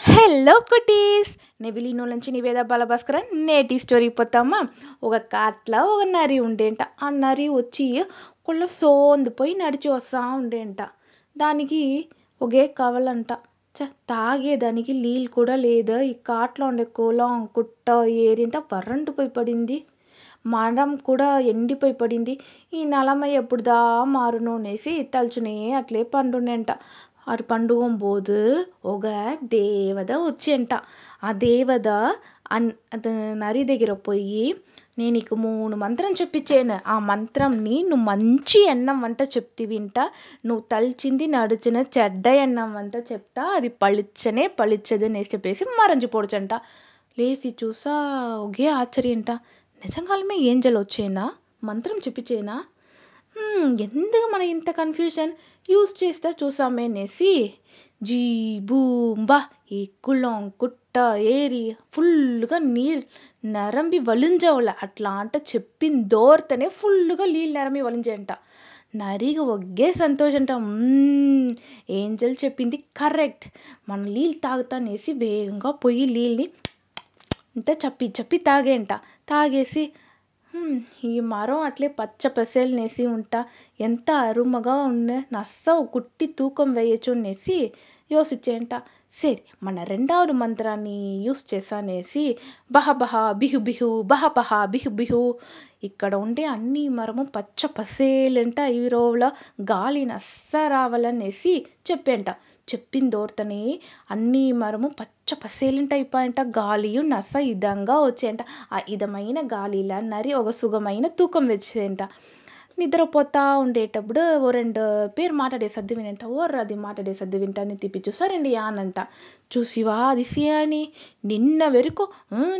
Hello cuties! నెవిలీనో నుంచి నివేద బాలభాస్కర నేటి story పోతామా? ఒక కాట్ల ఒక నరి ఉండేంట. ఆ నరి వచ్చి కొల్ల సోందిపోయి నడిచి వస్తూ ఉండేంట. దానికి ఒకే కవలంట. చ తాగేదానికి నీళ్ళు కూడా లేదు. ఈ కాట్లో ఉండే కులం కుట్ట ఏరింత వరంటుపోయి పడింది. మరం కూడా ఎండిపోయి పడింది. ఈ నలమ ఎప్పుడుదా మారును అనేసి తలుచునే అట్లే పండుండేంట. అటు పండుకొని పోదు ఒక దేవత వచ్చేంట ఆ దేవత అన్ నరి దగ్గర పోయి నేను నీకు మూడు మంత్రం చెప్పించాను ఆ మంత్రంని నువ్వు మంచి ఎన్నం వంట చెప్తే వింట. నువ్వు తలిచింది నడిచిన చెడ్డ ఎన్నం వంట చెప్తా. అది పളിచ్చనే పളിచ్చదు అనేసి చెప్పేసి మరంచిపోడ్చంట లేచి చూసా ఒకే ఆశ్చర్యంట. నిజంగానే ఏంజల్ వచ్చేనా? మంత్రం చెప్పించేనా ఎందుకు మన ఇంత కన్ఫ్యూషన్ యూస్ చేస్తా చూసామే అనేసి జీ బూంబా ఈ కుళం కుట్ట ఏరి ఫుల్గా నీరు నరంబి వలింజవల. అట్లా అంట చెప్పిన దోర్తనే ఫుల్గా నీళ్ళు నరంబి వలింజేంట నరిగా ఒగ్గే సంతోషంట. ఏంజల్ చెప్పింది కరెక్ట్ మన నీళ్ళు తాగుతానేసి వేగంగా పోయి నీళ్ళని ఇంత చెప్పి చెప్పి తాగేంట తాగేసి ఈ మరం అట్లే పచ్చ పసేలు నేసి ఉంటా. ఎంత అరుమగా ఉండే నస్స కుట్టి తూకం వేయచ్చు అనేసి యోసించేంట సరే మన రెండవది మంత్రాన్ని యూస్ చేసానేసి బహ బహ బిహు బిహు బహ బహ బిహు బిహు ఇక్కడ ఉండే అన్ని మరము పచ్చ పసేలంట ఈ రోజుల గాలి నస్స రావాలనేసి చెప్పేంట చెప్పిన దోర్తనే అన్ని మరము పచ్చ పసేలంట అయిపోయంట గాలియు నస ఇదంగా వచ్చేయంట ఆ ఇదమైన గాలిలా నరి ఒక సుఖమైన తూకం వచ్చేయంట నిద్రపోతా ఉండేటప్పుడు ఓ రెండు పేరు మాట్లాడే సర్ది వినంట ఓర్ర అది మాట్లాడే సద్దు వింటాంది తిప్పి చూసారండి యానంట చూసివా అదిసి అని నిన్న వరకు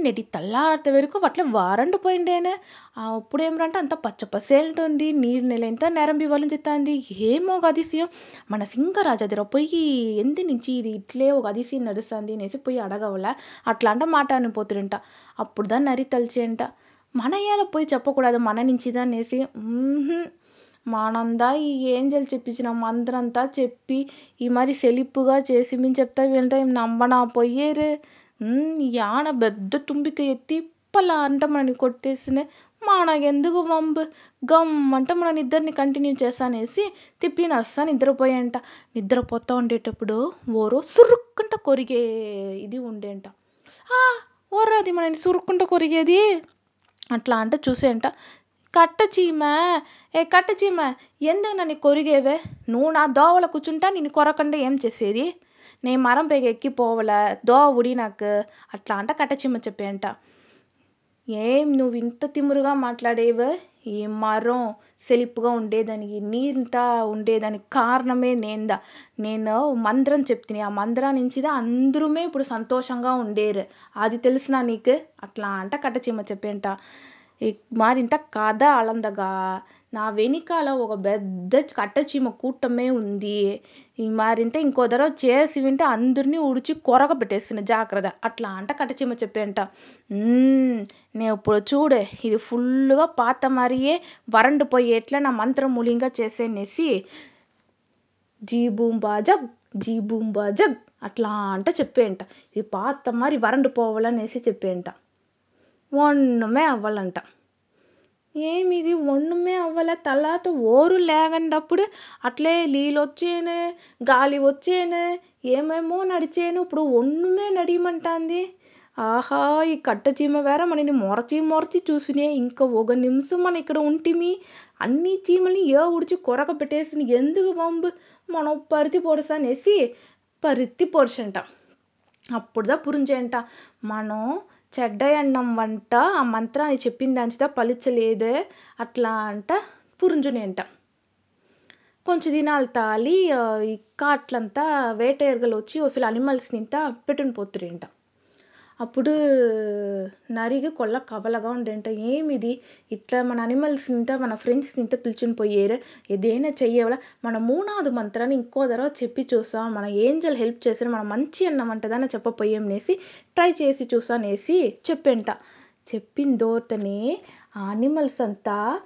నేటి తెల్లారితే వరకు అట్లే వారండు పోయిండేనే. అప్పుడు ఏమ్రంటే అంత పచ్చ పసేల్ట్ నీరు నెల ఎంత నెరంబి చెప్తాంది. ఏమో ఒక అదిశయం మన సింగరాజు అదిర పొయ్యి ఎందు నుంచి ఇది ఇట్లే ఒక అదిశయం నడుస్తుంది అనేసి పోయి అడగవల. అట్లా అంట మాట్లాడిన పోతుడంట అప్పుడు దాన్ని నరి తలిచేయంట మన పోయి చెప్పకూడదు మన నుంచిదా అనేసి మనందా ఈ ఏంజల్ చెప్పించినాం అందరంతా చెప్పి ఈ మరి సెలిప్పుగా చేసి మేము చెప్తా వింటే నమ్మనా పోయేరు యాన పెద్ద తుంబిక ఎత్తి పలా అంట మనని కొట్టేసినే మనకెందుకు వంబు? అంటే మన ఇద్దరిని కంటిన్యూ చేస్తానేసి తిప్పి నస్స నిద్రపోయేంట. నిద్రపోతూ ఉండేటప్పుడు ఓరో సురుక్కుంట కొరిగే ఇది ఉండేంట. ఓర్ర అది మనని సురుక్కుంట కొరిగేది? అట్లా అంటే చూసేంట కట్ట చీమ ఏ కట్ట చీమ ఎందుకు నన్ను కొరిగేవే? నువ్వు నా దోవల కూర్చుంటా నిన్ను కొరకండా ఏం చేసేది? నేను మరం పైకి ఎక్కిపోవాల దోవ ఉడి నాకు. అట్లా అంట కట్టచిమ్మ చెప్పేంట ఏం నువ్వు ఇంత తిమురుగా మాట్లాడేవు? ఈ మరం సెలిపుగా ఉండేదానికి నీంతా ఉండేదానికి కారణమే నేందా? నేను మంత్రం చెప్తిని ఆ మంత్రం నుంచి అందరమే ఇప్పుడు సంతోషంగా ఉండేరు. అది తెలుసునా నీకు? అట్లా అంట కట్టచిమ్మ చెప్పేంట. మారింత కథ అలందగా నా వెనకాల ఒక పెద్ద కట్టచీమ కూటమే ఉంది. ఈ మారింత ఇంకో దడవ చేసి వింటే అందరినీ ఉడిచి కొరక పెట్టేస్తుంది. జాగ్రత్త. అట్లా అంట కట్టచీమ చెప్పేంట నేను ఇప్పుడు చూడే. ఇది ఫుల్గా పాత మరియే వరండు ఎట్లా నా మంత్రం మూలింగా చేసేనేసి జీ బూంబా జీబూం జీ అట్లా అంట చెప్పేంట ఇది పాత మరి వరండిపోవాలనేసి చెప్పేంట ఒన్నుమే అవ్వాలంట. ఏమిది ఒన్నుమే అవ్వాల? తలాత ఓరు లేగండప్పుడు అట్లే నీళ్ళు వచ్చేనే గాలి వచ్చేనే ఏమేమో నడిచేను ఇప్పుడు ఒన్నుమే నడియమంటాంది. ఆహా ఈ కట్టచీమ వేరే మనని మొరచి మొరచి చూసినే ఇంకా ఒక నిమిషం మనం ఇక్కడ ఉంటిమి. అన్ని చీమల్ని ఏ ఉడిచి కొరక పెట్టేసి ఎందుకు వంబు? మనం పరుతి పొడుసా అనేసి పరుతి పొడిచంట అప్పుడుదా పురించేంట మనం చెడ్డ అన్నం వంట ఆ మంత్రాన్ని చెప్పిన దాంచిదా పలిచలేదే అట్లా అంట పురుంజుని అంట. కొంచెం దినాలు తాలి ఈ కాట్లంతా వేటెరగలు వచ్చి అసలు అనిమల్స్ని ఇంత పెట్టుని పోతురేంట అప్పుడు నరిగి కొల్ల కవలగా ఉండేంట. ఏమిది? ఇట్లా మన అనిమల్స్ని ఇంత మన ఫ్రెండ్స్ని ఇంత పిలుచుని పోయేరు? ఏదైనా చెయ్యవల. మన మూనాదు మంత్రాన్ని ఇంకో దడవ చెప్పి చూస్తాం. మన ఏంజల్ హెల్ప్ చేసిన మనం మంచి అన్నమంటదని చెప్పపోయాం అనేసి ట్రై చేసి చూసానేసి చెప్పేంట. చెప్పిన దోతనే ఆ అనిమల్స్ అంతా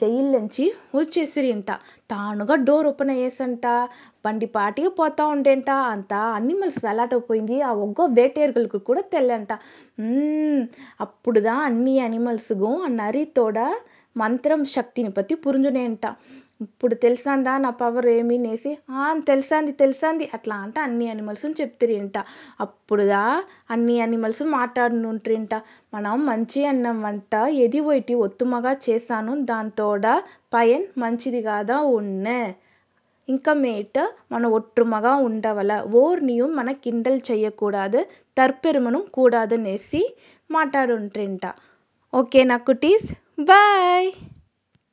జైల్లోంచి వచ్చేసిరింట తానుగా డోర్ ఓపెన్ అయ్యేసంట. బండి పాటికి పోతూ ఉండేంట. అంతా అనిమల్స్ వేలాడపోయింది ఆ ఒగ్గ వేటేరుగులకు కూడా తెల్లంట. అప్పుడుదా అన్ని అనిమల్స్గూ నరితోడ మంత్రం శక్తిని పత్తి புரிஞ்சுனேன்ட்டான் ఇప్పుడు తెలిసిందా? నా పవర్ ఏమి అనేసి తెలిసింది తెలిసింది. అట్లా అంటే అన్ని యానిమల్స్ని చెప్తిరింట. అప్పుడుదా అన్ని యానిమల్స్ మాట్లాడినుంట్రింట. మనం మంచి అన్నం వంట ఎదివొయ్టి ఒత్తుమగా చేశాను మంచిది పయన్ మంచిదిగాదా ఉన్నే. మేట మన ఒట్టుమగా ఉండవల. ఓర్నియు మన కిండల్ చేయకూడదు తర్పెరుమను కూడాదనేసి మాట్లాడుంట్రింట. ఓకేనా కుటీస్? బాయ్!